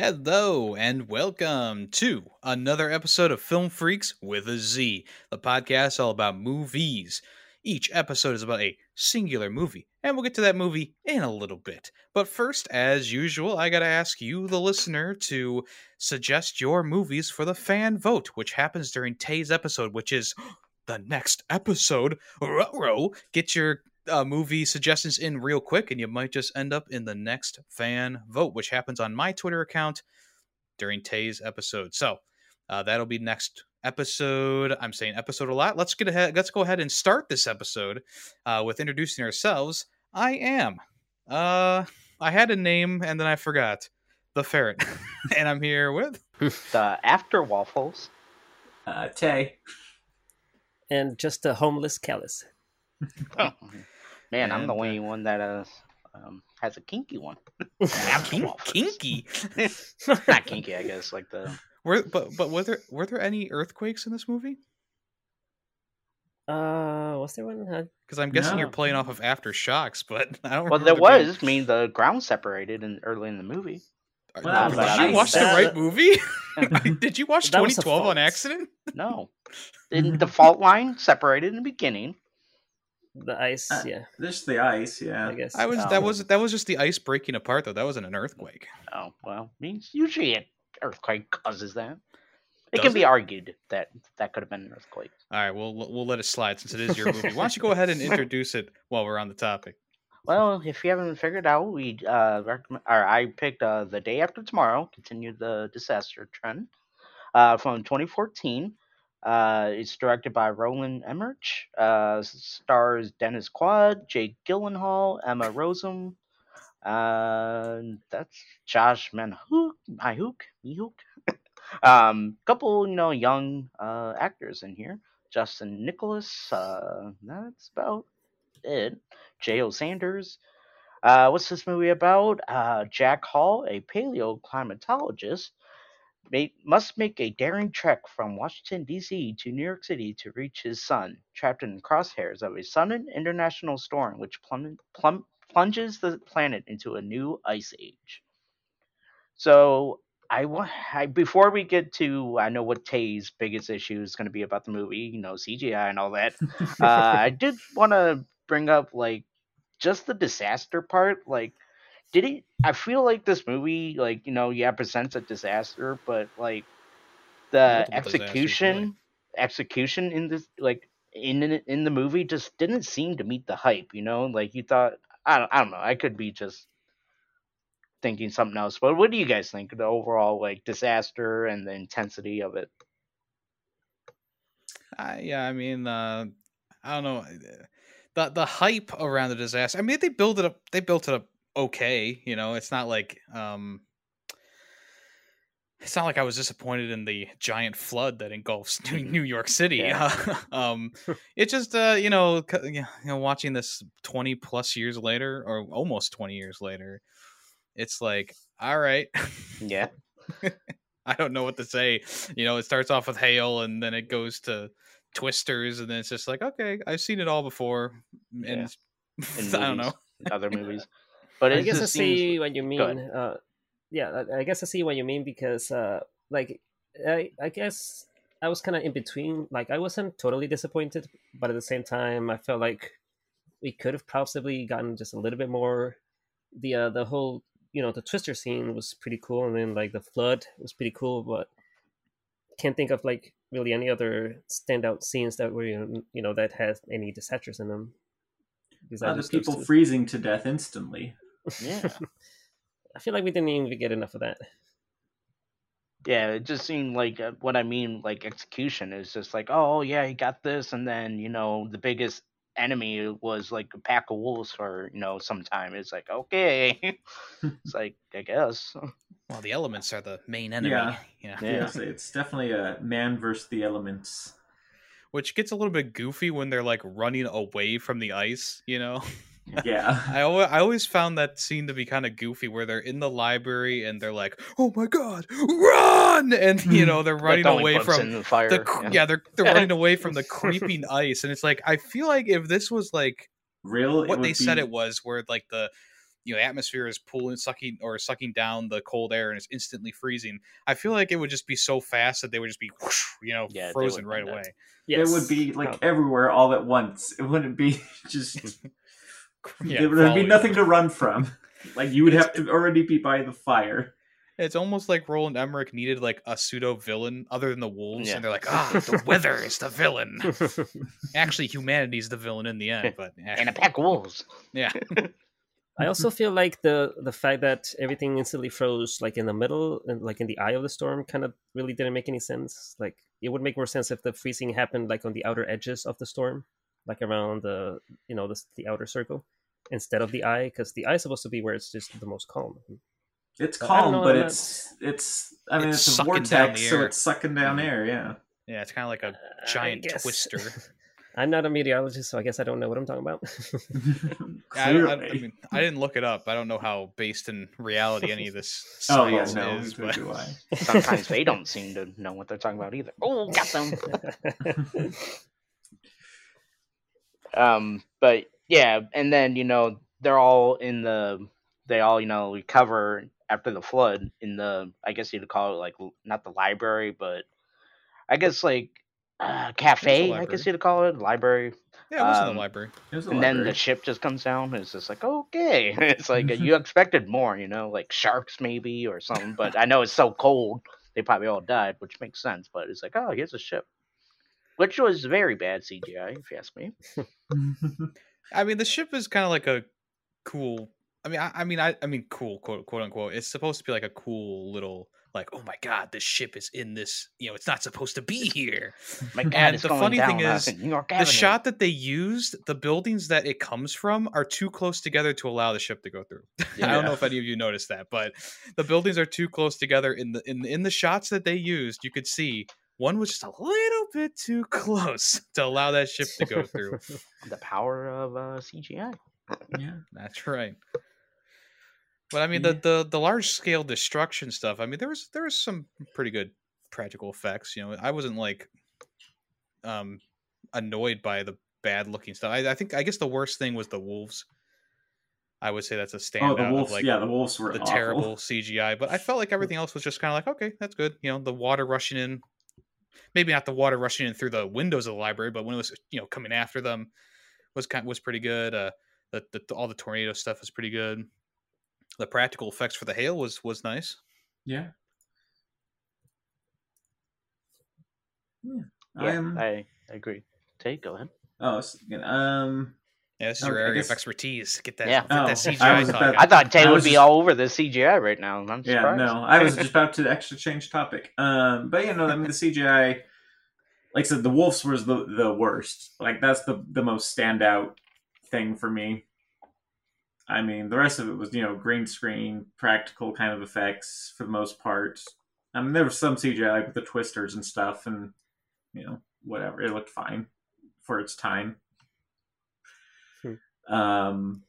Hello and welcome to another episode of Film Freaks with a Z, the podcast all about movies. Each episode is about a singular movie, and we'll get to that movie in a little bit. But first, as usual, I gotta ask you, the listener, to suggest your movies for the fan vote, which happens during Tay's episode, which is the next episode. Ruh-roh. Get your uh, movie suggestions in real quick, and you might just end up in the next fan vote, which happens on my Twitter account during Tay's episode. So uh, that'll be next episode. I'm saying episode a lot. Let's get ahead. Let's go ahead and start this episode uh, with introducing ourselves. I am. Uh, I had a name and then I forgot. The ferret, and I'm here with the after waffles. Uh, Tay. And just a homeless Kalas. Oh, man, I'm the And, uh, only one that uh, um, has a kinky one. Kin- kinky. Not kinky, I guess. Like the Were but but were there were there any earthquakes in this movie? Uh, was there one? Because I'm guessing you're playing off of aftershocks, but I don't. well, there remember being- was. I mean, the ground separated in early in the movie. Are- Well, did you I- watch the right movie? did you watch That was a 2012 on accident? No, in the fault line separated in the beginning. The ice, Uh, yeah, This the ice, yeah. I guess. I was Oh. that was that was just the ice breaking apart though. That wasn't an earthquake. Oh well, means usually an earthquake causes that. It Does can be it? argued that that could have been an earthquake. All right, we'll we'll let it slide since it is your movie. Why don't you go ahead and introduce it while we're on the topic? Well, if you haven't figured out, we uh recommend, or I picked uh the day after tomorrow. Continue the disaster trend. Uh, from 2014. Uh, it's directed by Roland Emmerich. Uh, stars Dennis Quaid, Jake Gyllenhaal, Emma Rossum. Uh, that's Josh Manhook, Mihok, Mihok. um, couple you know young uh actors in here. Justin Nicholas. Uh, that's about it. J.O. Sanders. Uh, what's this movie about? Uh, Jack Hall, a paleoclimatologist, must make a daring trek from Washington, D.C. to New York City to reach his son, trapped in the crosshairs of a sudden international storm which plum- plum- plunges the planet into a new ice age. So, I want I, before we get to I know what Tay's biggest issue is going to be about the movie, you know, CGI and all that. uh, I did want to bring up like just the disaster part. Like, did it? I feel like this movie, like you know, yeah, presents a disaster, but like the execution, execution in this, like in in in the movie, just didn't seem to meet the hype. You know, like you thought. I don't. I don't know. I could be just thinking something else. But what do you guys think of the overall like disaster and the intensity of it? I yeah, I mean, uh, I don't know. The the hype around the disaster. I mean, they built it up. They built it up okay. You know, it's not like um, it's not like I was disappointed in the giant flood that engulfs New York City. Yeah. um, it's just uh, you know, you know, watching this twenty plus years later, or almost twenty years later, it's like, all right. Yeah. I don't know what to say. You know, it starts off with hail and then it goes to twisters and then it's just like, okay, I've seen it all before. And In I don't know. other movies. But I guess I just seems see what you mean. Uh, yeah, I, I guess I see what you mean because, uh, like, I, I guess I was kind of in between. Like, I wasn't totally disappointed, but at the same time, I felt like we could have possibly gotten just a little bit more. The uh, the whole you know the twister scene was pretty cool, and then like the flood was pretty cool, but can't think of like really any other standout scenes that were you know that had any disasters in them. Because I Other people two- freezing to death instantly. Yeah. I feel like we didn't even get enough of that. Yeah, it just seemed like uh, what I mean, like execution is just like, oh yeah, he got this, and then you know the biggest enemy was like a pack of wolves for you know some time. It's like okay, it's like I guess. Well, the elements are the main enemy. Yeah. Yeah. Yeah. Yes, it's definitely a man versus the elements. Which gets a little bit goofy when they're like running away from the ice, you know? Yeah. I always, I always found that scene to be kind of goofy where they're in the library and they're like, "Oh my god, run!" and you mm-hmm. know they're running Throwing away from the fire. the cr- yeah. they're they're running away from the creeping ice, and it's like I feel like if this was like Real. what would they said it was, where like the you know atmosphere is pulling sucking or sucking down the cold air and it's instantly freezing i feel like it would just be so fast that they would just be whoosh, you know Yeah, frozen right away Yes. It would be like Oh. everywhere all at once. It wouldn't be just. Yeah, there would be nothing to run from. Like you would have to already be by the fire. it's almost like roland emmerich needed like a pseudo villain other than the wolves Yeah. and they're like ah the weather is the villain actually humanity's the villain in the end but eh, And a pack of wolves. yeah I also feel like the the fact that everything instantly froze like in the middle and like in the eye of the storm kind of really didn't make any sense. Like it would make more sense if the freezing happened like on the outer edges of the storm, like around the you know the the outer circle instead of the eye because the eye is supposed to be where it's just the most calm. It's I calm, know, but I'm it's it's. I mean, It's it's, a vortex, so it's sucking down mm-hmm. air. Yeah. yeah it's kind of like a uh, giant guess. twister I'm not a meteorologist, so I guess I don't know what I'm talking about. I, I, I Clearly. mean, I didn't look it up. I don't know how based in reality any of this oh yeah, science no, is. But do I. Sometimes they don't seem to know what they're talking about either. Oh, got them. Um, but yeah, and then you know they're all in the they all you know recover after the flood in the I guess you'd call it like not the library, but I guess like uh, cafe. I guess you'd call it library. yeah, it was in Um, the library. It was a And then the ship just comes down. And it's just like okay, it's like you expected more, you know, like sharks maybe or something. But I know it's so cold, they probably all died, which makes sense. But it's like oh, here's a ship, which was very bad CGI if you ask me. I mean, the ship is kind of like a cool. I mean, I, I mean, I, I mean, cool, quote, quote unquote. It's supposed to be like a cool little, like, oh my god, this ship is in this. You know, it's not supposed to be here. My God, And the funny thing is, The shot that they used, the buildings that it comes from, are too close together to allow the ship to go through. I don't know if any of you noticed that, but the buildings are too close together. In the in in the shots that they used, you could see one was just a little bit too close to allow that ship to go through. the power of uh, CGI. yeah. That's right. But I mean, the, the the large scale destruction stuff. I mean, there was there was some pretty good practical effects. You know, I wasn't like um annoyed by the bad looking stuff. I, I think I guess the worst thing was the wolves. I would say that's a standout Oh, the wolves. of like yeah, the wolves were the awful. terrible CGI. But I felt like everything else was just kind of like okay, that's good. You know, the water rushing in. Maybe not the water rushing in through the windows of the library, but when it was you know coming after them was kind was pretty good. Uh, the, the all the tornado stuff was pretty good. The practical effects for the hail was was nice. Yeah. Yeah. Yeah, I'm- I, I agree. Tay, go ahead. Oh, um. Yeah, this is Okay, your area guess- of expertise. Get that, Yeah. get Oh, that I CGI was about- I thought Tay I would be just- all over the CGI right now. I'm Yeah, no, I was just about to actually change topic. Um, but you know, I mean, the CGI, like I said, the wolves was the the worst. Like that's the the most standout thing for me. I mean, the rest of it was you know green screen, practical kind of effects for the most part. I mean, there was some CGI like with the twisters and stuff, and you know whatever. It looked fine for its time. Um,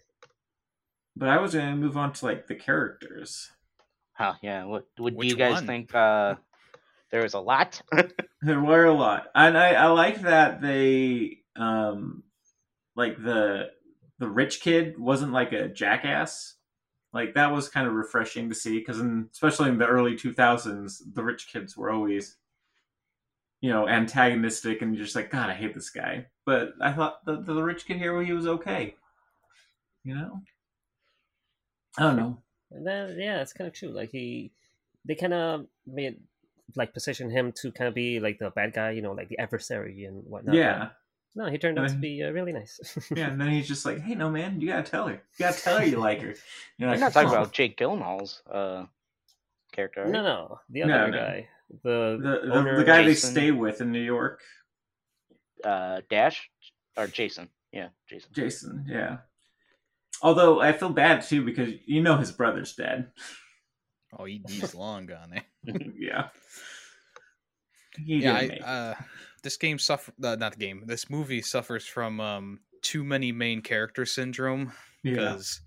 but I was gonna move on to like the characters. Huh, yeah. What, what do you guys one? think? Uh, there was a lot. There were a lot, and I, I like that they um like the the rich kid wasn't like a jackass. Like that was kind of refreshing to see because, especially in the early two thousands, the rich kids were always you know antagonistic and you're just like God, I hate this guy. But I thought the the rich kid here, he was okay. You know, I don't know. And then, yeah, it's kind of true. Like he, they kind of made like position him to kind of be like the bad guy, you know, like the adversary and whatnot. Yeah, No, he turned out to Uh, be uh, really nice. yeah. And then he's just like, Hey, no man, you gotta tell her. You gotta tell her you like her. You're You're like, not talking "Oh." about Jake Gyllenhaal's uh, character, right? no, no, the other No, no. guy, the the the, owner, the guy Jason. they stay with in New York, Uh, Dash or Jason? Yeah, Jason. Jason. Yeah. Although I feel bad too because you know his brother's dead. Oh, he, he's long gone. Eh? yeah. He yeah, I, uh, this game suffer uh, not the game. This movie suffers from um, too many main character syndrome yeah. because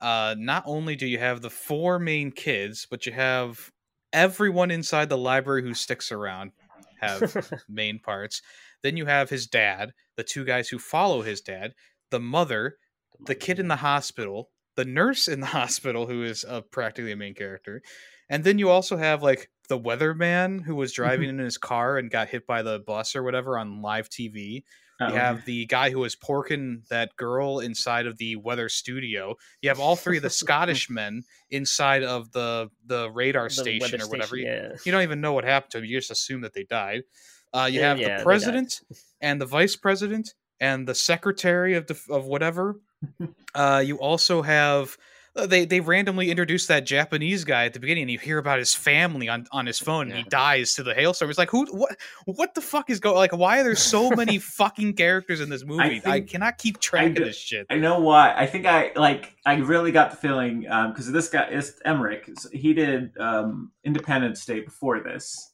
uh, not only do you have the four main kids, but you have everyone inside the library who sticks around have main parts. Then you have his dad, the two guys who follow his dad, the mother, the kid in the hospital, the nurse in the hospital who is uh, practically a main character, and then you also have like the weatherman who was driving in his car and got hit by the bus or whatever on live TV. Oh, You have the guy who was porking that girl inside of the weather studio. You have all three of the Scottish men inside of the the radar The station or whatever. station, You- Yeah. You don't even know what happened to them. You just assume that they died. Uh, you have yeah, the president and the vice president and the secretary of the of whatever. Uh, you also have uh, they they randomly introduce that Japanese guy at the beginning, and you hear about his family on on his phone, and he dies to the hailstorm. It's like who what what the fuck is going? Like why are there so many fucking characters in this movie? I, think- cannot keep track d- of this shit. I know why. I think I like. I really got the feeling because this guy is Emmerich. He did um, Independence Day before this,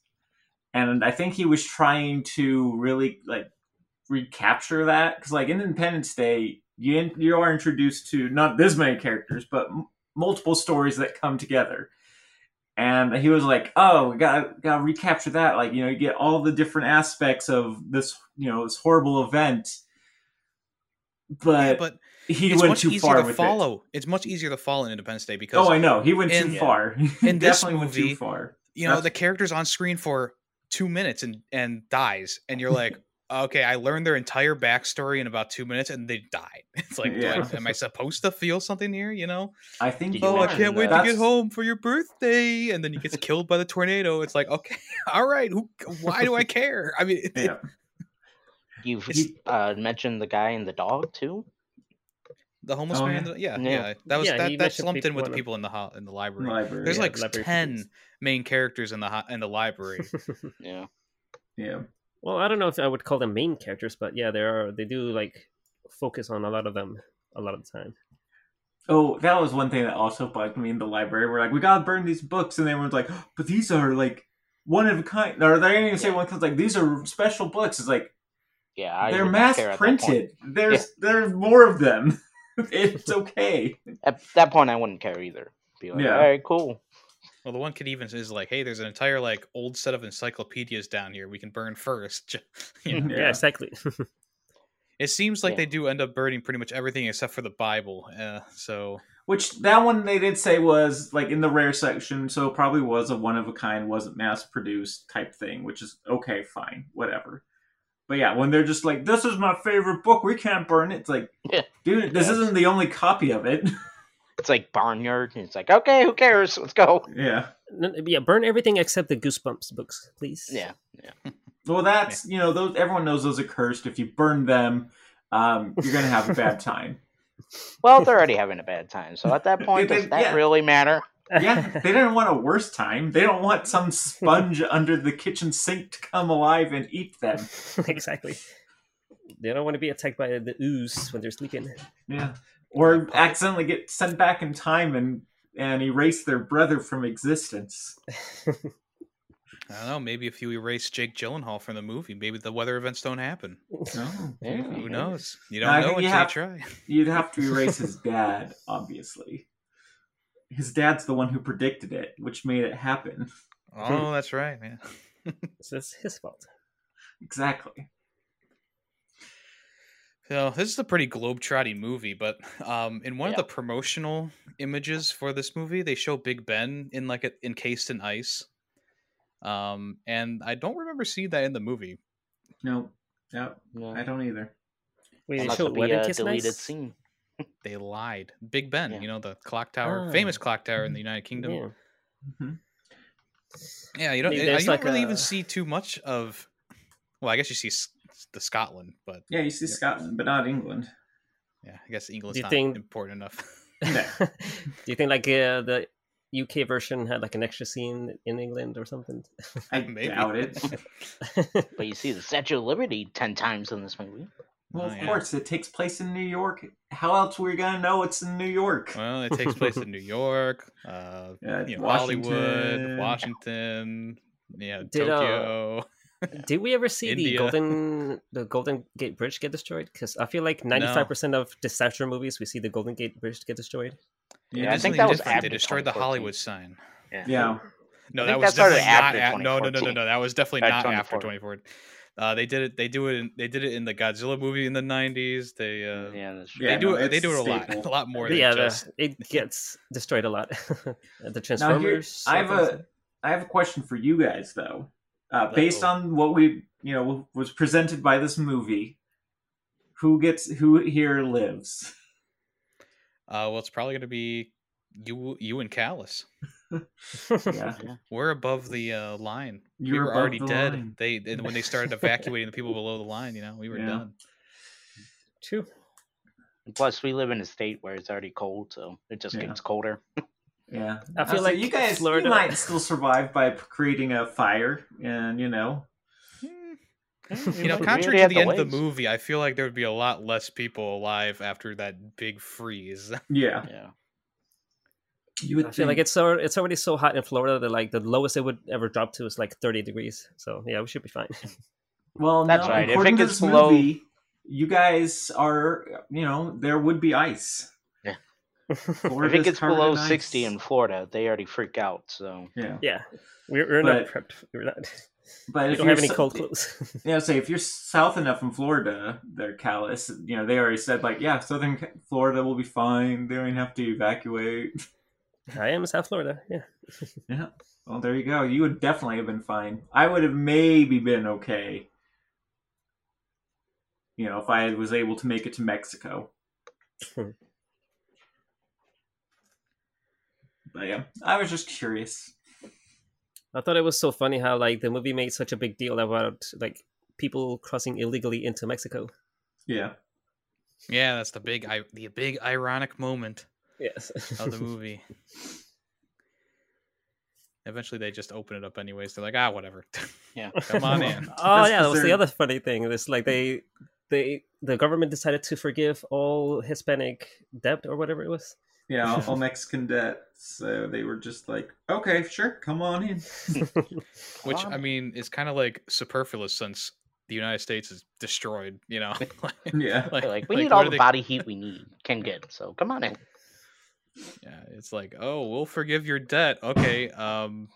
and I think he was trying to really like recapture that because, like, in Independence Day, you in, you are introduced to not this many characters, but m- multiple stories that come together. And he was like, "Oh, we got got to recapture that. Like, you know, you get all the different aspects of this, you know, this horrible event." But, but he went much too easier far to with follow. It's much easier to follow in Independence Day because Oh, I know he went in- too far. He in this definitely went too far. you know That's- the character's on screen for two minutes and and dies and you're like okay i learned their entire backstory in about two minutes and they died it's like do I- am i supposed to feel something here you know I think Did you you oh i can't wait to get home for your birthday and then he gets killed by the tornado it's like okay all right who why do i care i mean it- it- Yeah. You've uh, mentioned the guy and the dog too. the homeless Oh, man yeah. yeah yeah, Yeah. that was Yeah, that, that mentioned slumped in with the the- people in the ho- in the library Library. there's Yeah, like library 10 pages. main characters in the ho- in the library Yeah. yeah. Well, I don't know if I would call them main characters, but yeah, there are. They do like focus on a lot of them a lot of the time. Oh, that was one thing that also bugged me in the library. We're like, we gotta burn these books, and everyone's like, but these are like one of a kind. Or they didn't even say one because like these are special books. It's like Yeah. I they're mass care at that point. printed. There's there's more of them. it's okay. At that point, I wouldn't care either. Be like, Yeah. all right, cool. Well, the one could even is like, hey, there's an entire like old set of encyclopedias down here we can burn first. you know? Yeah, Yeah. exactly. It seems like Yeah. they do end up burning pretty much everything except for the Bible. Uh, so Which that one they did say was like in the rare section, so it probably was a one of a kind, wasn't mass produced type thing, which is okay, fine, whatever. But yeah, when they're just like, "This is my favorite book, we can't burn it," it's like, Yeah. dude, this Yeah. isn't the only copy of it. It's like Barnyard. and It's like, okay, who cares? Let's go. yeah. Yeah, burn everything except the Goosebumps books, please. Yeah. yeah Well, that's you know, those everyone knows those are cursed. If you burn them, um, you're gonna have a bad time. Well, they're already having a bad time. So at that point, They- does they- that yeah. really matter? Yeah, they didn't want a worse time. They don't want some sponge under the kitchen sink to come alive and eat them. exactly. They don't want to be attacked by the ooze when they're sleeping. Yeah. Or accidentally get sent back in time and and erase their brother from existence. I don't know. Maybe if you erase Jake Gyllenhaal from the movie, maybe the weather events don't happen. Oh, Yeah. Who knows? You don't know think you until you try. You'd have to erase his dad, obviously. His dad's the one who predicted it, which made it happen. Oh, that's right, man. so it's his fault. Exactly. So this is a pretty globe-trotting movie, but um, in one Yeah. of the promotional images for this movie, they show Big Ben in like a, encased in ice. Um, and I don't remember seeing that in the movie. No. No, No. I don't either. Wait, they Unless showed it be what a deleted Nice? scene. They lied. Big Ben, Yeah. you know the clock tower, Oh. famous clock tower in the United Kingdom. Yeah. Yeah, you don't. Maybe You there's don't like really a- even see too much of. Well, I guess you see S- the Scotland, but Yeah, you see Yep. Scotland, but not England. yeah, I guess England's you not think- important enough. Yeah. Do you think like uh, the UK version had like an extra scene in England or something? I Maybe. doubt it. But you see the Statue of Liberty ten times in this movie. Well, Oh, of yeah. course, it takes place in New York. How else were we gonna know it's in New York? well, it takes place in New York, uh, Yeah, you know, Washington. Hollywood, Washington, yeah, Did, uh, Tokyo. Did we ever see the golden the Golden Gate Bridge get destroyed? Because I feel like ninety five percent of disaster movies we see the Golden Gate Bridge get destroyed. Yeah, They I think that was different. They destroyed the Hollywood sign. Yeah. No, that was that definitely not. after At, no, no, no, no, no. That was definitely Or not after 2014. 2014. Uh, they did it. They do it. In, they did it in the Godzilla movie in the '90s. They uh, Yeah, that's Yeah, they do no, it. They do it a lot, a lot more than yeah, the- just. it gets destroyed a lot. the Now here, Transformers. I have a I have a question for you guys though. Uh, based Uh-oh. on what we you know was presented by this movie, who gets who here lives? Uh, well, it's probably going to be you, you and Kalas. Yeah, We're above the uh, line. we You're were above already the dead. line. They and when they started evacuating the people below the line, you know, we were Yeah. done. True. Plus, we live in a state where it's already cold, so it just Yeah. gets colder. yeah. I feel Uh, so like you guys Florida- you might still survive by creating a fire, and you know, You know, contrary to the the end of the movie, I feel like there would be a lot less people alive after that big freeze. yeah. Yeah. You would I feel like it's so it's already so hot in Florida that like the lowest it would ever drop to is like 30 degrees. So yeah, we should be fine. Well, That's no, right. If it According to gets this below- movie, you guys are, you know, there would be ice. If Florida's it gets covered below in ice. 60 in Florida, they already freak out. So yeah, yeah, we're, we're not prepped. We're not. but We if don't you're have any cold clothes. Yeah, say if you're south enough in Florida, they're callous. You know, they already said like, yeah, southern Florida will be fine. They don't even have to evacuate. I am in South Florida. Yeah. Yeah. Well, there you go. You would definitely have been fine. I would have maybe been okay. You know, if I was able to make it to Mexico. Hmm. But yeah, I was just curious. I thought it was so funny how like the movie made such a big deal about like people crossing illegally into Mexico. Yeah. yeah, that's the big, I, the big ironic moment Yes. of the movie. Eventually, they just open it up anyways. They're like, ah, whatever. Yeah. Come on in. oh yeah, that was the other funny thing. It's like they they the government decided to forgive all Hispanic debt or whatever it was. Yeah, all- all Mexican debt. So they were just like, okay, sure, come on in. Which Um, I mean is kind of like superfluous since the United States is destroyed. You know, Yeah. they're like, we like, need all the they- body heat we need can get. So come on in. Yeah, it's like, oh, we'll forgive your debt. Okay, um,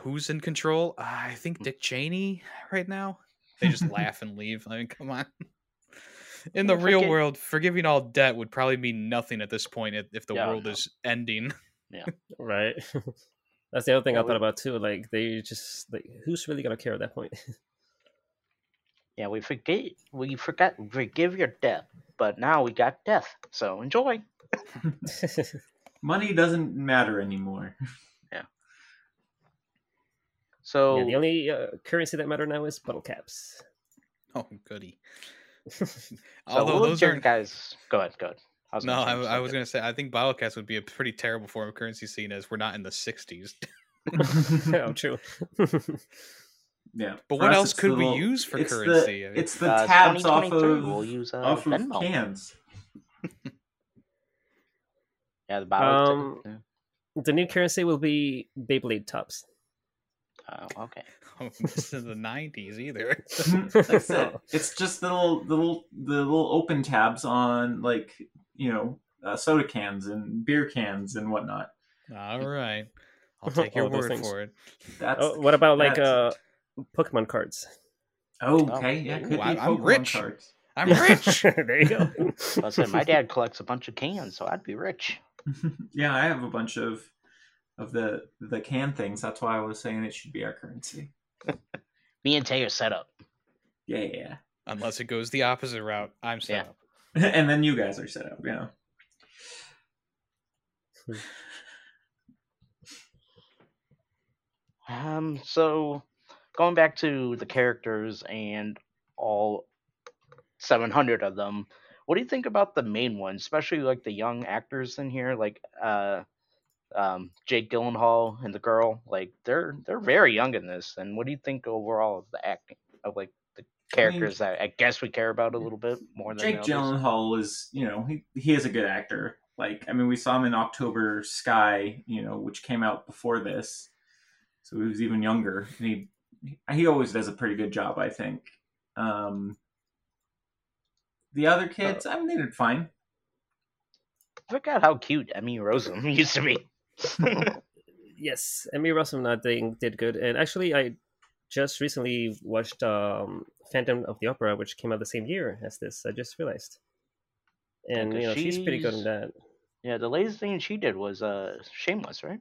who's in control? Uh, I think Dick Cheney right now. They just laugh and leave. I mean, come on. In the real forget- world, forgiving all debt would probably mean nothing at this point if, if the Yeah, world is ending. Yeah. right. That's the other thing Yeah, I we- thought about too. Like they just like who's really gonna care at that point? Yeah, we forget we forgot forgive your debt, but now we got death. So enjoy. Money doesn't matter anymore. Yeah. So yeah, the only uh, currency that matter now is bottle caps. Oh, goody. so Although what those are guys go ahead, go ahead. I no, I, I was gonna say I think bottle caps would be a pretty terrible form of currency, seen as we're not in the '60s. oh, true. Yeah. But For what else could the we use for it's currency? The, it's the Uh, tabs off of we'll use uh, off of Venmo. cans. Yeah, the bottle. Um, the new currency will be Beyblade tops. Oh, okay. Oh, this is the '90s either. like I said, it's just the little, the little, the little open tabs on like you know uh, soda cans and beer cans and whatnot. All right, I'll take your word things. for it. That's Oh, what about like uh Pokemon cards? oh, okay, yeah, Ooh, be I- I'm Pokemon rich. cards. I'm rich. there you go. I said my dad collects a bunch of cans, so I'd be rich. yeah, I have a bunch of of the the can things. That's why I was saying it should be our currency. Me and Tay are set up. Yeah, yeah. Unless it goes the opposite route, I'm set Yeah. up. and then you guys are set up. Yeah. Um, so going back to the characters and all 700 of them, what do you think about the main ones, especially like the young actors in here, like uh, um, Jake Gyllenhaal and the girl? Like they're they're very young in this. And what do you think overall of the acting of like the characters that I guess we care about a little bit more than Jake? Gyllenhaal is, you know, he he is a good actor. Like, I mean, we saw him in October Sky, you know, which came out before this, so he was even younger, and he he always does a pretty good job, I think. Um, the other kids, I mean, they did fine. I forgot how cute Emmy Rossum used to be. yes, Emmy Rossum I think did good, and actually I just recently watched um, Phantom of the Opera, which came out the same year as this. I just realized, and Okay, you know she's pretty good in that. Yeah, the latest thing she did was uh Shameless, right?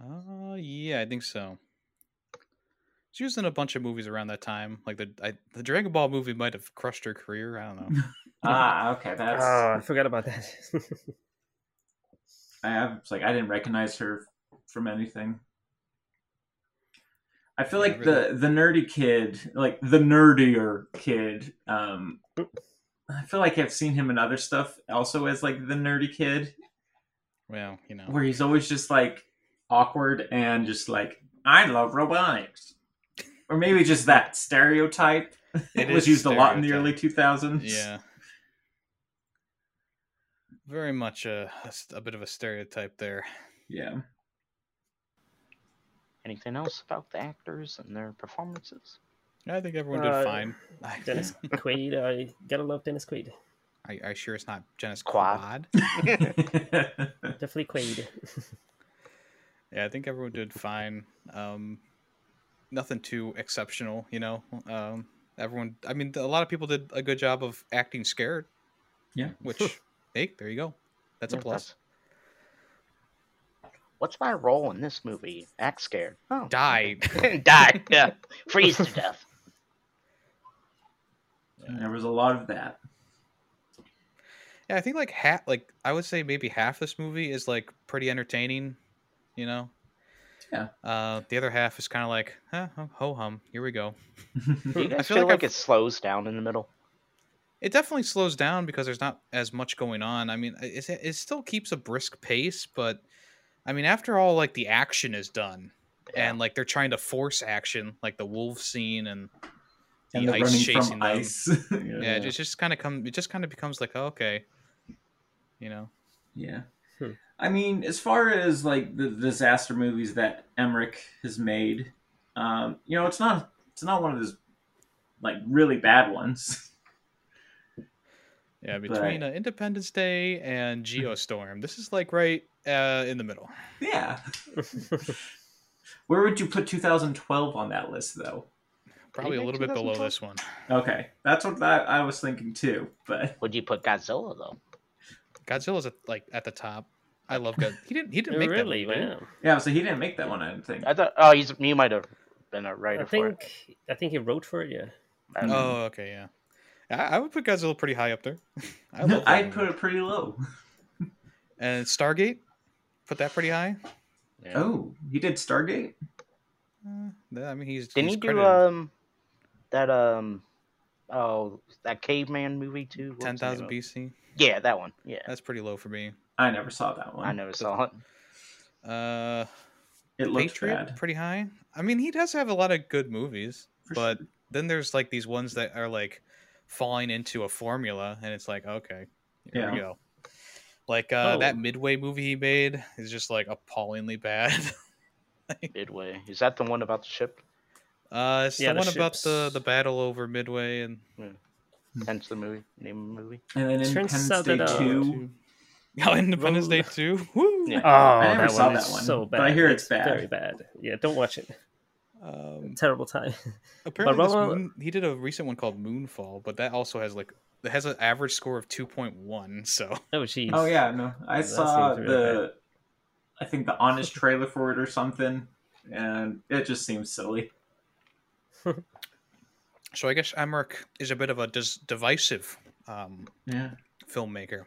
Uh, yeah, I think so. She was in a bunch of movies around that time. Like the I, the Dragon Ball movie might have crushed her career. I don't know. Ah, okay. That's Oh, I forgot about that. I have it's like I didn't recognize her from anything. I feel like the the nerdy kid, like the nerdier kid, um I feel like I've seen him in other stuff also as like the nerdy kid well, you know. where he's always just like awkward and just like I love robotics. Or maybe just that stereotype. It was is used a lot in the early 2000s. Yeah. Very much a bit of a stereotype there. Yeah. Anything else about the actors and their performances? I think everyone did Uh, fine. Dennis Quaid, I gotta love Dennis Quaid. Are, are you sure it's not Dennis Quad. Quad? Definitely Quaid. Yeah, I think everyone did fine. Um, nothing too exceptional, you know. Um, everyone, I mean, a lot of people did a good job of acting scared. Yeah. Which, hey, there you go. That's a plus. that's- What's my role in this movie? Act scared. Oh, Die. die. Yeah, freeze to death. there was a lot of that. Yeah, I think like half, like I would say maybe half this movie is like pretty entertaining, you know. Yeah. Uh, the other half is kind of like, huh, ho hum. Here we go. Do you guys feel feel, like like, it slows down in the middle? It definitely slows down because there's not as much going on. I mean, it, it still keeps a brisk pace, but I mean, after all, like the action is done, Yeah. and like they're trying to force action, like the wolf scene and the and ice chasing them. ice. yeah. Yeah, it just, just kind of come. It just kind of becomes like, oh, okay, you know. Yeah. Hmm. I mean, as far as like the disaster movies that Emmerich has made, um, you know, it's not it's not one of his like really bad ones. Yeah, But- between uh, Independence Day and Geostorm, this is like right uh, in the middle. yeah. Where would you put 2012 on that list, though? Probably a think little bit below this one. Okay, that's what I, I was thinking too. But Would you put Godzilla though? Godzilla's at, like at the top. I love God. He didn't. He didn't make really, that. movie, did he? wow. yeah, so he didn't make that one. I didn't think. I thought. Oh, he's you might have been a writer I for it. think I think he wrote for it. Yeah. I know. Oh, okay, yeah. I, I would put Godzilla pretty high up there. I love I'd put it pretty low. and Stargate. Put that pretty high. Yeah. Oh, he did Stargate. Uh, I mean, he's Didn't he's he do um that um oh that caveman movie too? What Ten was the name thousand of it? BC. Yeah, that one. Yeah, That's pretty low for me. I never saw that one. I never saw it. Uh, It looked Patriot, bad. pretty high. I mean, he does have a lot of good movies, for but sure. then there's like these ones that are like falling into a formula, and it's like, okay, here we go. Like uh, that Oh. Midway movie he made is just like appallingly bad. Midway. Is that the one about the ship? uh, it's Yeah, the the one about the the battle over Midway and Hence the movie name of the movie. And then Turns Independence out Day that, uh, two. Oh, Independence Day two. Woo! Yeah. Oh, I never that saw one that is one, so bad. but I hear it's bad. Very bad. Yeah, don't watch it. Um, Terrible time. apparently, this Roll- moon, he did a recent one called Moonfall, but that also has like it has an average score of two point one. So Oh jeez. Oh yeah, no, I That saw really the, I think the honest trailer for it or something, and it just seems silly. so I guess Emmerich is a bit of a dis- divisive um, Yeah. filmmaker.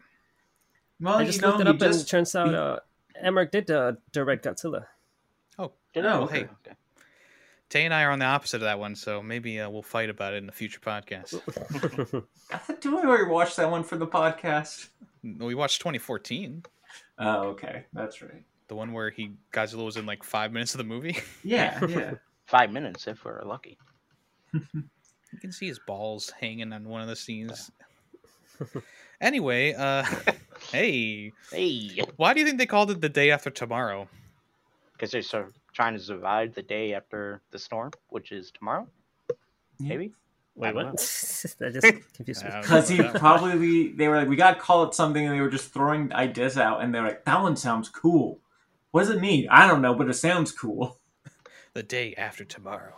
Well, I you just know, looked it up, and it just turns out he- uh, Emmerich did uh, direct Godzilla. Did Oh, it? okay. okay. Tay and I are on the opposite of that one, so maybe uh, we'll fight about it in a future podcast. I thought, do we already watch that one for the podcast? we watched 2014, Oh, okay, that's right. the one where he Godzilla was in like five minutes of the movie. Yeah, yeah. Five minutes if we're lucky. You can see his balls hanging on one of the scenes. anyway, uh, hey, Hey, why do you think they called it the day after tomorrow? because they're sort of trying to survive the day after the storm, which is tomorrow. Yeah. Maybe. Wait, what? that just confused me. Because he probably they were like, we gotta call it something, and they were just throwing ideas out, and they're like, that one sounds cool. What does it mean? I don't know, but it sounds cool. The day after tomorrow.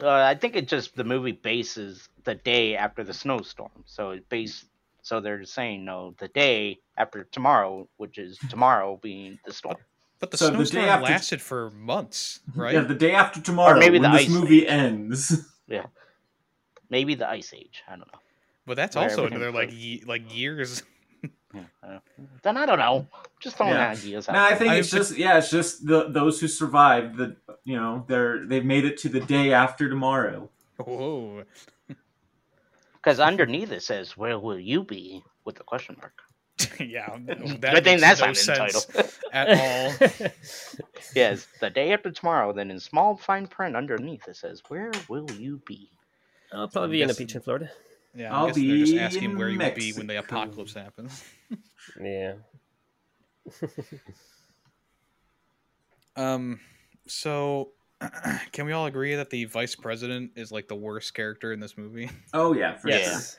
Uh, I think it just the movie bases the day after the snowstorm, so it base. So they're saying no, the day after tomorrow, which is tomorrow being the storm. But the So the day snowstorm after- lasted for months, right? Yeah, the day after tomorrow, maybe when the this ice movie ends. Yeah, maybe the ice age. I don't know. but that's where also everything another like ye- like years. Yeah, I. Then I don't know. Just throwing Yeah. ideas out. No, I think I it's mean, just yeah, it's just the those who survived. The you know they're they've made it to the day after tomorrow. Whoa. Oh. Because underneath it says, "Where will you be?" with the question mark. yeah, that Good thing that's no not in the title. at all. yes, the day after tomorrow. Then in small fine print underneath it says, "Where will you be?" I'll probably be in a beach in Florida. Yeah, I'm I'll guessing they're just asking where you would be when the apocalypse happens. Yeah. Um, so can we all agree that the vice president is like the worst character in this movie? Oh yeah, for Yes.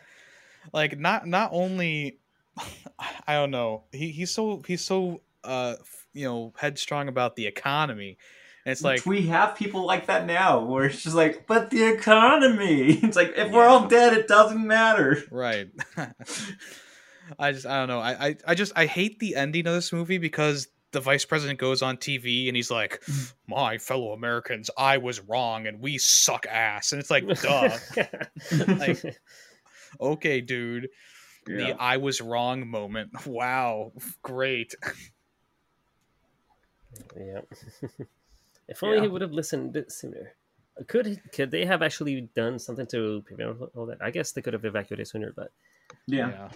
like not not only I don't know he he's so he's so uh you know headstrong about the economy, and it's like we have people like that now, where it's just like, but the economy. It's like if we're all dead, it doesn't matter. Right. I just I don't know. I, I I just I hate the ending of this movie because the vice president goes on TV and he's like, "My fellow Americans, I was wrong and we suck ass." And it's like, duh. Like, okay, dude. The I was wrong moment. Wow. Great. yeah. if only Yeah. he would have listened a bit sooner. Could could they have actually done something to prevent all that? I guess they could have evacuated sooner, but yeah.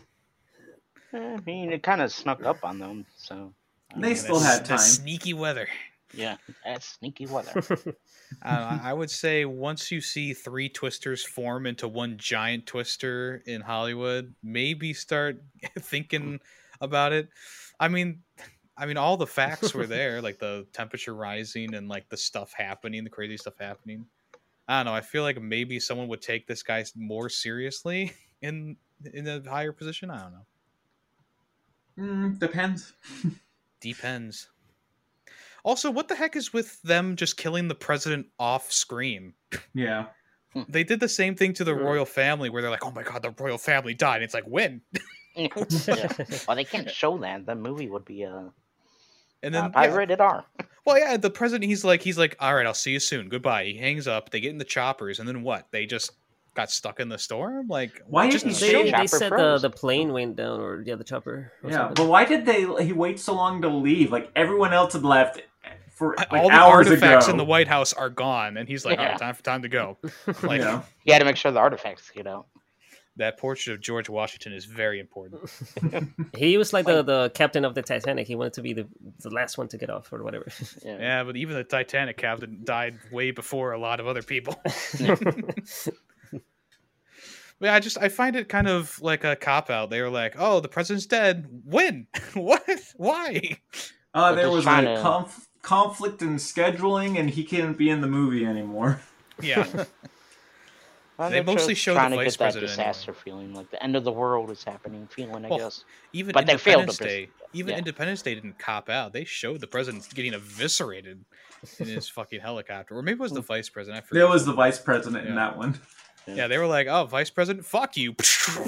Eh, I mean, it kind of snuck up on them, so. I They mean, still That's- had time. sneaky weather. Yeah, that's sneaky weather. I, I would say once you see three twisters form into one giant twister in Hollywood, maybe start thinking about it. I mean, I mean, all the facts were there, like the temperature rising and like the stuff happening, the crazy stuff happening. I don't know. I feel like maybe someone would take this guy more seriously in in a higher position. I don't know. Mm, depends. Depends. Also, what the heck is with them just killing the president off screen? Yeah. They did the same thing to the Hmm. royal family where they're like, "Oh my god, the royal family died." And It's like, "When?" yeah. Well, they can't show that. The movie would be uh, And uh, I read it R. well, yeah, the president he's like he's like, "All right, I'll see you soon. Goodbye." He hangs up. They get in the choppers and then what? They just got stuck in the storm? Like Why just didn't they, show they said the, froze. the plane went down, or yeah, the chopper. Or Yeah, something. but why did they? He wait so long to leave? Like everyone else had left for like, all the hours artifacts ago. in the White House are gone and he's like, "All Yeah. right, time for time to go." Like yeah. You had to make sure the artifacts get out. that portrait of George Washington is very important. he was like the, the captain of the Titanic. He wanted to be the, the last one to get off, or whatever. Yeah. Yeah, but even the Titanic captain died way before a lot of other people. But I just I find it kind of like a cop out. They were like, "Oh, the president's dead. When? what? Why?" Uh, there was trying a to- conf- conflict in scheduling, and he can't be in the movie anymore. Yeah, Well, They mostly just show the to vice get that president disaster feeling, like the end of the world is happening feeling. I Well, guess. even But they failed to Independence pres- Day, even yeah. Independence Day didn't cop out. They showed the president getting eviscerated in his fucking helicopter, or maybe it was the vice president. I forget. There was the vice president in that one. Yeah, they were like, "Oh, vice president, fuck you,"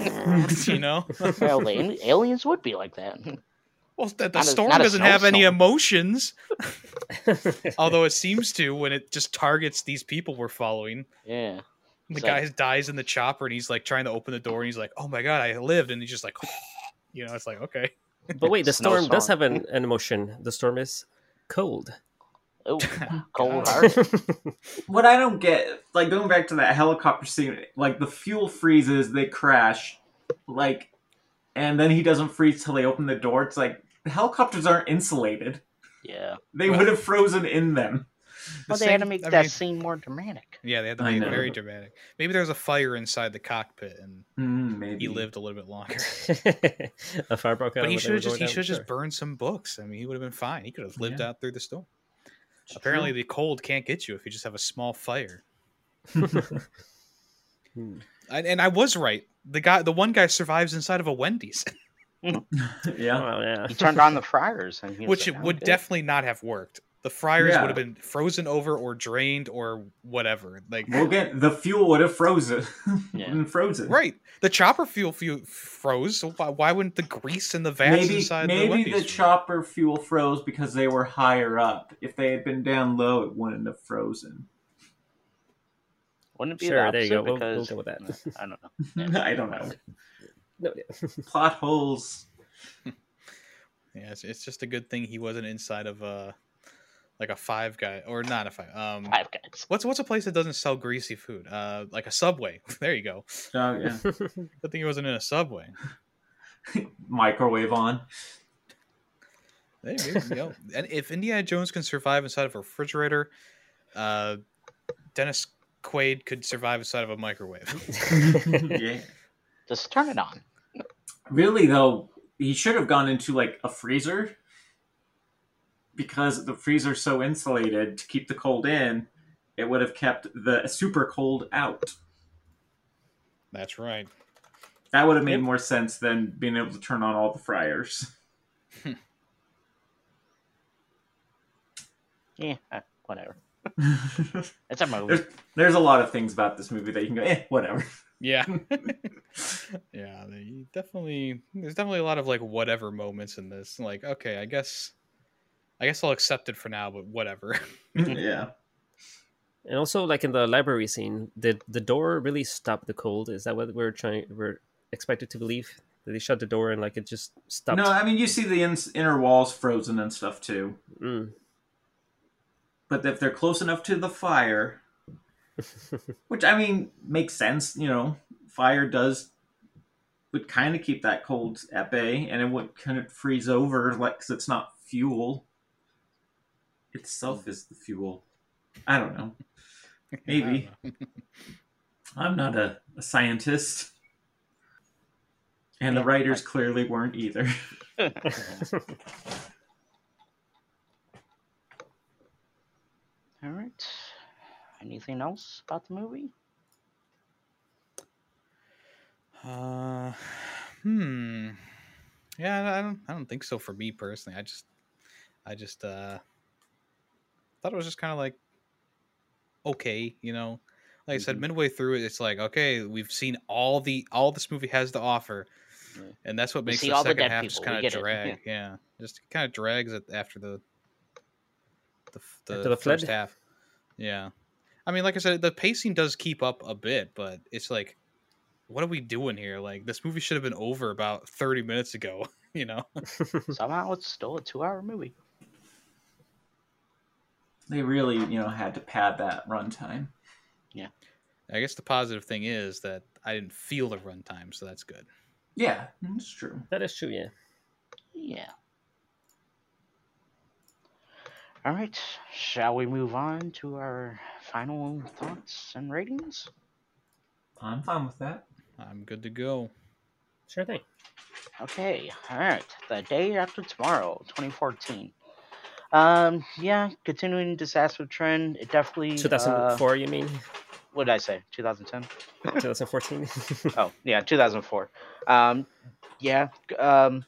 you know. well, the aliens would be like that. Well, the, the Not storm a doesn't have any emotions, although it seems to when it just targets these people we're following. Yeah. The So- guy dies in the chopper, and he's like trying to open the door, and he's like, "Oh my god, I lived!" And he's just like, you know, it's like, okay, but wait, the storm does have an, an emotion. The storm is cold. Oh, cold God. heart. What I don't get, like going back to that helicopter scene, like the fuel freezes, they crash, like, and then he doesn't freeze till they open the door. It's like the helicopters aren't insulated; Yeah. they Well- would have frozen in them. The Well, they had to make I that mean- scene more dramatic. Yeah, they had to make it very dramatic. Maybe there was a fire inside the cockpit, and Mm, maybe he lived a little bit longer. a fire broke out. But he should have just he should have just sure. burned some books. I mean, he would have been fine. He could have lived Yeah. out through the storm. It's Apparently, true. the cold can't get you if you just have a small fire. Hmm. And, and I was right. The guy, the one guy, survives inside of a Wendy's, yeah. Oh, yeah. He turned on the fryers, and he which like, it would good." definitely not have worked. The fryers Yeah. would have been frozen over or drained or whatever. Like Well, again, the fuel would have frozen. Yeah. been frozen. right, the chopper fuel, fuel froze. So why, why wouldn't the grease in the vats Maybe inside the maybe the, Wendy's? chopper fuel froze because they were higher up. If they had been down low, it wouldn't have frozen. Wouldn't it be Sure, the there you opposite go. We'll- we'll go with that. I don't know. I don't know. No, yeah. Plot holes. Yeah, it's, it's just a good thing he wasn't inside of a like a five guy or not a five. Um, Five guys. what's what's a place that doesn't sell greasy food? Uh, like a Subway. There you go. Oh yeah. Good thing he wasn't in a Subway. Microwave on. There you go. and if Indiana Jones can survive inside of a refrigerator, uh, Dennis Quaid could survive inside of a microwave. yeah. Just turn it on. Really though, he should have gone into like a freezer because the freezer's so insulated to keep the cold in. It would have kept the super cold out. That's right. That would have made Yep. more sense than being able to turn on all the fryers. Yeah, uh, whatever. It's a movie. there's, there's a lot of things about this movie that you can go, eh, whatever. Yeah. yeah, definitely there's definitely a lot of like whatever moments in this. Like, okay, I guess I guess I'll accept it for now, but whatever. yeah. And also, like in the library scene, did the door really stop the cold? Is that what we're trying? We're expected to believe that they shut the door and like it just stopped. No, I mean you see the ins inner walls frozen and stuff too. Mm. But if they're close enough to the fire, which I mean makes sense, you know, fire does would kind of keep that cold at bay, and it would kind of freeze over, like because it's not fuel. Itself is the fuel. I don't know. Maybe. I don't know. I'm not a, a scientist. And the writers clearly weren't either. All right. Anything else about the movie? Uh, hmm. Yeah, I don't. I don't think so. For me personally, I just, I just uh, thought it was just kind of like, okay, you know. Like I said, Mhm. midway through it, it's like, okay, we've seen all the all this movie has to offer, Yeah. and that's what makes the the second dead half just people, we kind of drag. Yeah. just kind of drags it after the the, the, After the first flood? half. Yeah, I mean, like I said, the pacing does keep up a bit, but it's like, what are we doing here? Like this movie should have been over about thirty minutes ago. You know? Somehow it's still a two-hour movie. They really, you know, had to pad that runtime. Yeah, I guess the positive thing is that I didn't feel the runtime, so that's good. Yeah, that's true. that is true. Yeah. Yeah. All right. Shall we move on to our final thoughts and ratings? I'm fine with that. I'm good to go. Sure thing. Okay. All right. The day after tomorrow, 2014. Um. Yeah. Continuing disaster trend. It definitely. Uh, 2004, you mean? what did I say? 2010. 2014. oh yeah 2004 um yeah um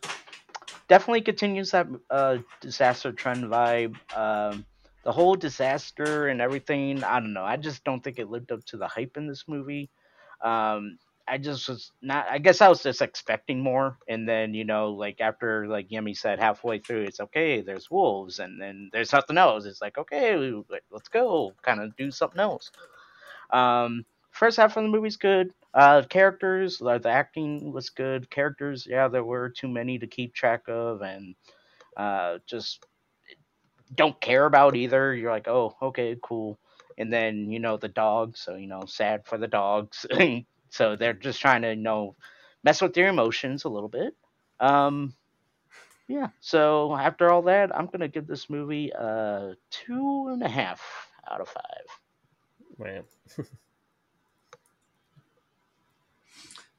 definitely continues that uh disaster trend vibe um the whole disaster and everything i don't know i just don't think it lived up to the hype in this movie um i just was not i guess i was just expecting more and then you know like after like Yemmy said halfway through it's okay there's wolves and then there's nothing else it's like okay let's go kind of do something else um first half of the movie's good. Uh, characters, uh, the acting was good. Characters, yeah, there were too many to keep track of, and uh, just don't care about either. You're like, oh, okay, cool. And then you know the dogs, so you know, sad for the dogs. so they're just trying to you know mess with your emotions a little bit. Um, yeah. So after all that, I'm gonna give this movie a two and a half out of five. Man.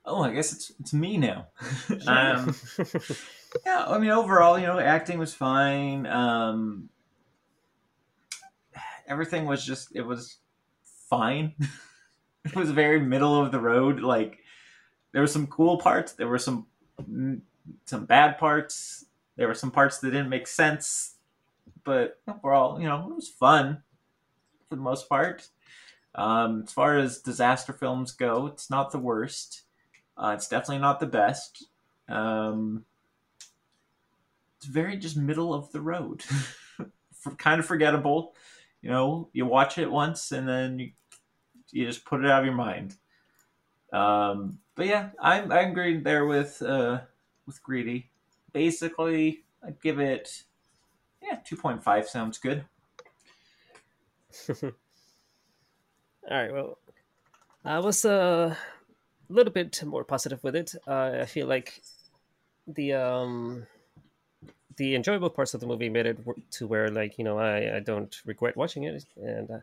Oh, I guess it's it's me now. um, yeah, I mean, overall, you know, acting was fine. Um, everything was just it was fine. it was very middle of the road. Like there were some cool parts. There were some mm, some bad parts. There were some parts that didn't make sense. but overall, you know, it was fun for the most part. Um, as far as disaster films go, it's not the worst. Uh, it's definitely not the best. Um, it's very just middle of the road, kind of forgettable. You know, you watch it once and then you you just put it out of your mind. Um, but yeah, I'm I agree there with uh, with greedy. Basically, I'd give it yeah two point five sounds good. All right. Well, I was uh, a little bit more positive with it. Uh, I feel like the um, the enjoyable parts of the movie made it to where like you know I, I don't regret watching it, and uh,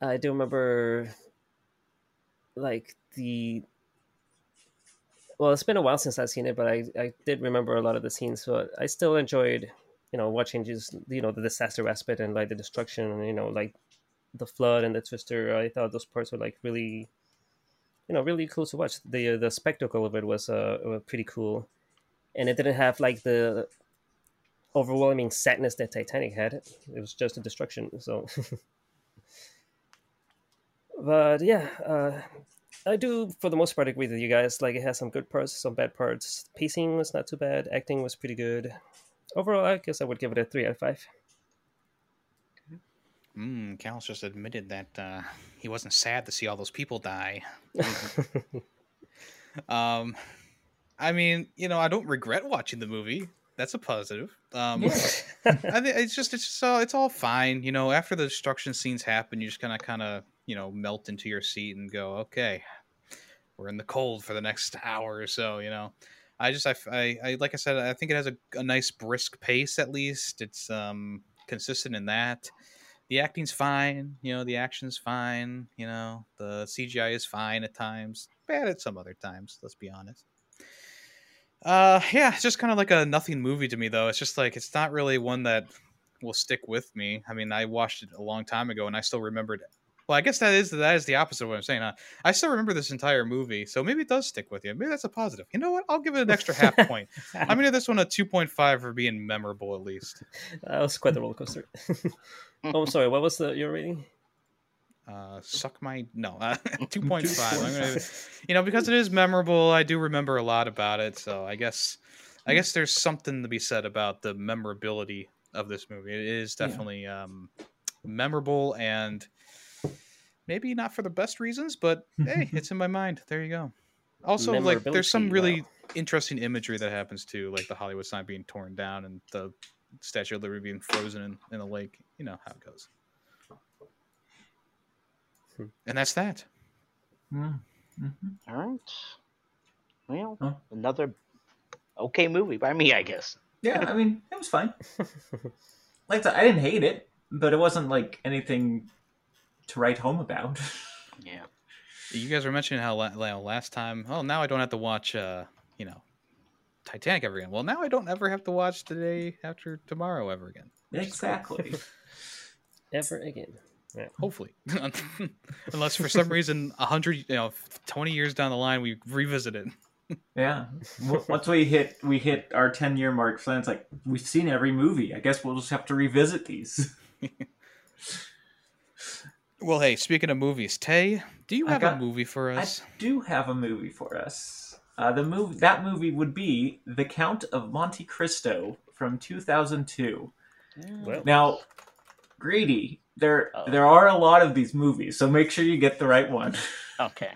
I do remember like the well, it's been a while since I've seen it, but I, I did remember a lot of the scenes, so I still enjoyed, you know, watching just you know the disaster aspect and like the destruction, and you know, like the flood and the twister. I thought those parts were like really, you know, really cool to watch. the The spectacle of it was uh pretty cool, and it didn't have like the overwhelming sadness that Titanic had. It was just a destruction. So, but yeah, uh, I do for the most part agree with you guys. Like it has some good parts, some bad parts. Pacing was not too bad. Acting was pretty good. Overall, I guess I would give it a three out of five. Mm, Cal's just admitted that uh, he wasn't sad to see all those people die. um, I mean, you know, I don't regret watching the movie. That's a positive. Um, I think it's just it's just all it's all fine. You know, after the destruction scenes happen, you just kind of kind of you know melt into your seat and go, okay, we're in the cold for the next hour or so. You know, I just I, I, I like I said, I think it has a, a nice brisk pace at least. It's um consistent in that. The acting's fine, you know, the action's fine, you know, the CGI is fine at times, bad at some other times, let's be honest. Uh yeah, it's just kind of like a nothing movie to me though. It's just like it's not really one that will stick with me. I mean, I watched it a long time ago and I still remembered well, I guess that is that is the opposite of what I'm saying. Huh? I still remember this entire movie, so maybe it does stick with you. Maybe that's a positive. You know what? I'll give it an extra half point. I'm gonna give this one a 2.5 for being memorable, at least. That was quite the roller coaster. oh, I'm sorry. What was the your rating? Uh, suck my no, uh, 2.5. I'm gonna, you know, because it is memorable. I do remember a lot about it, so I guess, I guess there's something to be said about the memorability of this movie. It is definitely yeah. um, memorable and maybe not for the best reasons, but hey, it's in my mind. There you go. Also, like there's some really wow. interesting imagery that happens too, like the Hollywood sign being torn down and the Statue of Liberty being frozen in, in the lake. You know how it goes. Hmm. And that's that. Mm-hmm. All right. Well, huh? another okay movie by me, I guess. Yeah, I mean, it was fine. like I didn't hate it, but it wasn't like anything to write home about. yeah. You guys were mentioning how last time, oh, now I don't have to watch, uh, you know, Titanic ever again. Well, now I don't ever have to watch The Day After Tomorrow ever again. Exactly. ever again. Yeah. Hopefully, unless for some reason a hundred, you know, twenty years down the line we revisit it. yeah, once we hit we hit our ten year mark, so it's like we've seen every movie. I guess we'll just have to revisit these. Well, hey, speaking of movies, Tay, do you have got, a movie for us? I do have a movie for us. Uh, the movie that movie would be The Count of Monte Cristo from 2002. Well. Now, greedy. There, oh. there are a lot of these movies, so make sure you get the right one. Okay.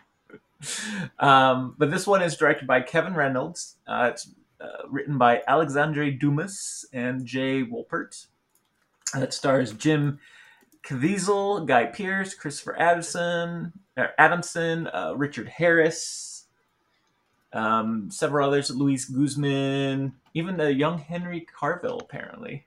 um, but this one is directed by Kevin Reynolds. Uh, it's uh, written by Alexandre Dumas and Jay Wolpert. It stars Jim Caviezel, Guy Pearce, Christopher Adamson, Adamson, uh, Richard Harris, um, several others, Luis Guzman, even the young Henry Cavill apparently.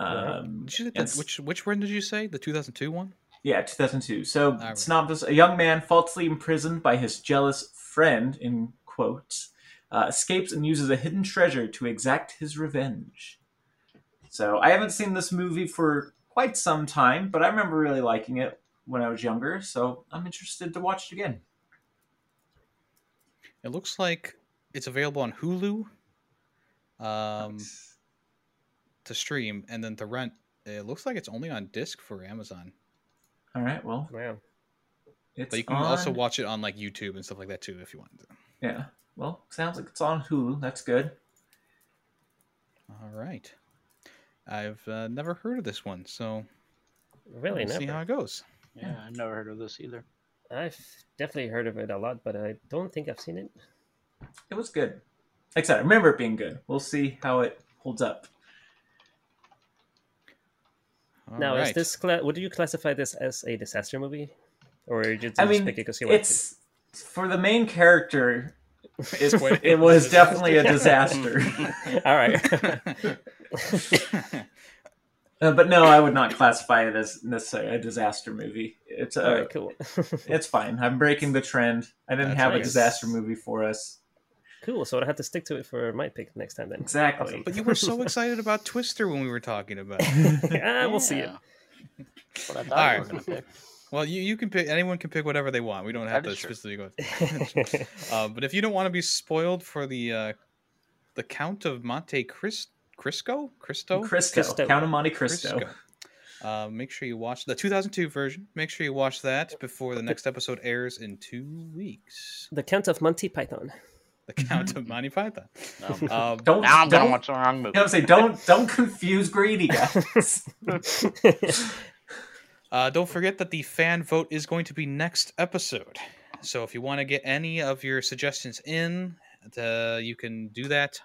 Um, the, which which one did you say? The 2002 one? Yeah, 2002. So, synopsis: A young man falsely imprisoned by his jealous friend, in quotes, uh, escapes and uses a hidden treasure to exact his revenge. So I haven't seen this movie for quite some time, but I remember really liking it when I was younger. So I'm interested to watch it again. It looks like it's available on Hulu. Um, to stream, and then to rent. It looks like it's only on disc for Amazon, All right. Well, Wow. it's but you can also watch it on like YouTube and stuff like that too if you want to. Yeah. Well, sounds like it's on Hulu. That's good. All right. I've uh, never heard of this one, so Really, we'll see how it goes. Yeah, I've never heard of this either. I've definitely heard of it a lot, but I don't think I've seen it. It was good. Like I said, I remember it being good. We'll see how it holds up. All now, is this cla- would you classify this as a disaster movie, or you just, I mean, pick it because you liked it's for the main character. It, it was definitely a disaster. All right. Uh, but no, I would not classify it as necessarily a disaster movie. It's a, All right, cool. it's fine. I'm breaking the trend. I didn't That's have a disaster movie for us. cool. So I have to stick to it for my pick next time then. Exactly. but you were so excited about Twister when we were talking about. it. ah, we'll see it. Yeah. That's what I thought All you right. pick. Well, you, you can pick. Anyone can pick whatever they want. We don't have That to specifically go. Uh, but if you don't want to be spoiled for the uh, the Count of Monte Cristo, Crisco, Cristo, Cristo, Cristo. Count of Monte Cristo. Crisco. Uh, make sure you watch the 2002 version. Make sure you watch that before the next episode airs in two weeks. the Count of Monty Python. The Count of Monty Python. No. Um, Don't now I'm gonna don't, watch the wrong movie. You know what I'm saying? Don't don't confuse greedy guys. Uh, don't forget that the fan vote is going to be next episode. So if you want to get any of your suggestions in, uh, you can do that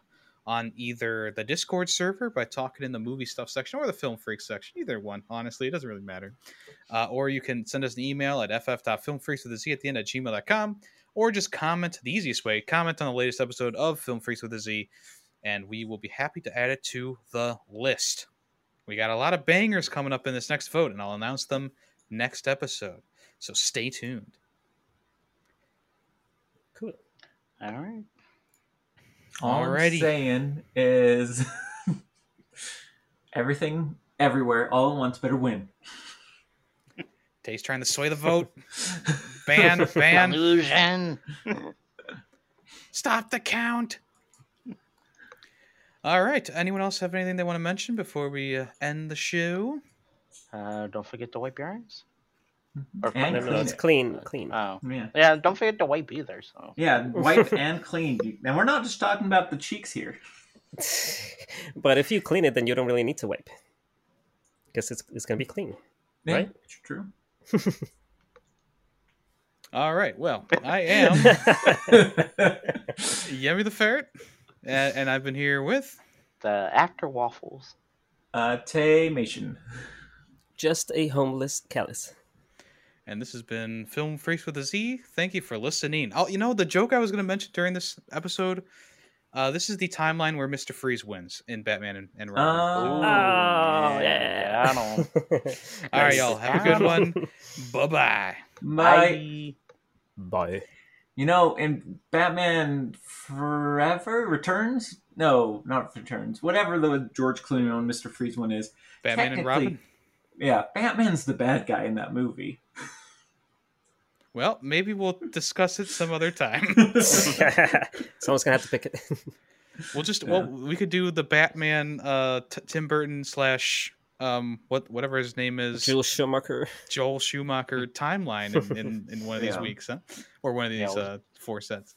on either the Discord server by talking in the movie stuff section or the film freak section. Either one, honestly, it doesn't really matter. Uh, or you can send us an email at ff.filmfreaks with a z at the end at gmail.com or just comment the easiest way comment on the latest episode of Film Freaks with a Z, and we will be happy to add it to the list. We got a lot of bangers coming up in this next vote, and I'll announce them next episode. So stay tuned. cool. All right. All Alrighty. I'm saying is everything, everywhere, all at once better win. Tay's trying to sway the vote. Ban, ban, Illusion. stop the count. All right. Anyone else have anything they want to mention before we uh, end the show? Uh, don't forget to wipe your eyes. Mhm. Or And clean it's it. clean, clean. Oh, Yeah. yeah. Don't forget to wipe either. So. Yeah, wipe and clean. And we're not just talking about the cheeks here. but if you clean it, then you don't really need to wipe, because it's it's gonna be clean. Yeah, Right? It's true. All right. Well, I am Yemmy the Ferret, and, and I've been here with. The after waffles. uh, Taymation. Just a homeless Kalas. And this has been Film Freaks with a Z. Thank you for listening. Oh, you know the joke I was going to mention during this episode. Uh, this is the timeline where Mister Freeze wins in Batman and, and Robin. Oh, Oh, yeah, I know. All right, y'all. Have a good one. bye bye. My, Bye. you know, in Batman Forever Returns. No, not Returns. Whatever the George Clooney and Mister Freeze one is. Batman and Technically- Robin. Yeah, Batman's the bad guy in that movie. Well, maybe we'll discuss it some other time. Someone's gonna have to pick it. We'll just well, we could do the Batman, uh, t- Tim Burton slash um, what whatever his name is, Jules Schumacher. Joel Schumacher timeline in, in, in one of these Yeah. weeks, huh? Or one of these Yeah, well- uh, four sets.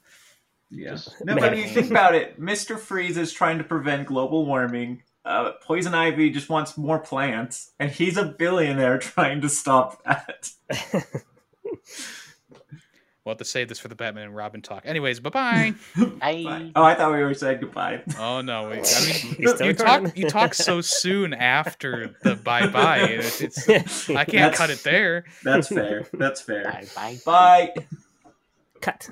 Yeah. Just No, but I mean, making- think about it. Mister Freeze is trying to prevent global warming. Uh, Poison Ivy just wants more plants, and he's a billionaire trying to stop that. We'll have to save this for the Batman and Robin talk. Anyways, bye bye. Bye. Oh, I thought we were saying goodbye. oh no, wait. I mean, He's still you talk you talk so soon after the bye bye. It's, it's I can't That's- cut it there. That's fair. That's fair. Bye. Bye. Bye. Cut.